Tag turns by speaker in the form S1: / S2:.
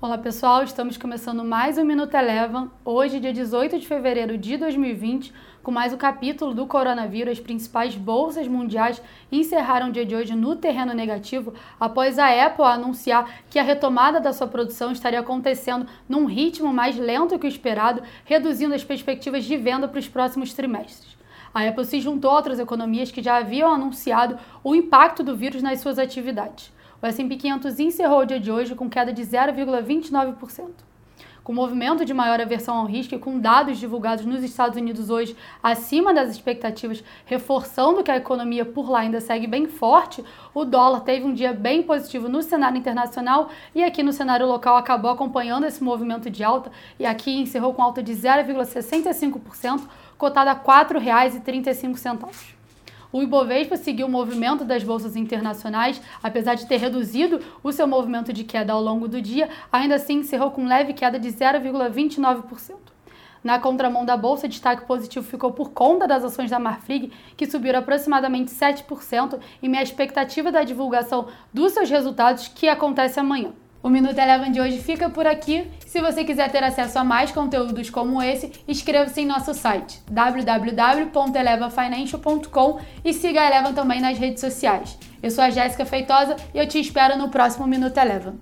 S1: Olá pessoal, estamos começando mais um Minuto Eleven, hoje dia 18 de fevereiro de 2020, com mais um capítulo do coronavírus. As principais bolsas mundiais encerraram o dia de hoje no terreno negativo após a Apple anunciar que a retomada da sua produção estaria acontecendo num ritmo mais lento que o esperado, reduzindo as perspectivas de venda para os próximos trimestres. A Apple se juntou a outras economias que já haviam anunciado o impacto do vírus nas suas atividades. O S&P 500 encerrou o dia de hoje com queda de 0,29%. Com movimento de maior aversão ao risco e com dados divulgados nos Estados Unidos hoje acima das expectativas, reforçando que a economia por lá ainda segue bem forte, o dólar teve um dia bem positivo no cenário internacional e aqui no cenário local acabou acompanhando esse movimento de alta e aqui encerrou com alta de 0,65%, cotada a R$ 4,35. O Ibovespa seguiu o movimento das bolsas internacionais, apesar de ter reduzido o seu movimento de queda ao longo do dia, ainda assim encerrou com leve queda de 0,29%. Na contramão da bolsa, destaque positivo ficou por conta das ações da Marfrig, que subiram aproximadamente 7% em meia expectativa da divulgação dos seus resultados, que acontece amanhã. O Minuto Eleven de hoje fica por aqui. Se você quiser ter acesso a mais conteúdos como esse, inscreva-se em nosso site www.elevafinancial.com e siga a Eleven também nas redes sociais. Eu sou a Jéssica Feitosa e eu te espero no próximo Minuto Eleven.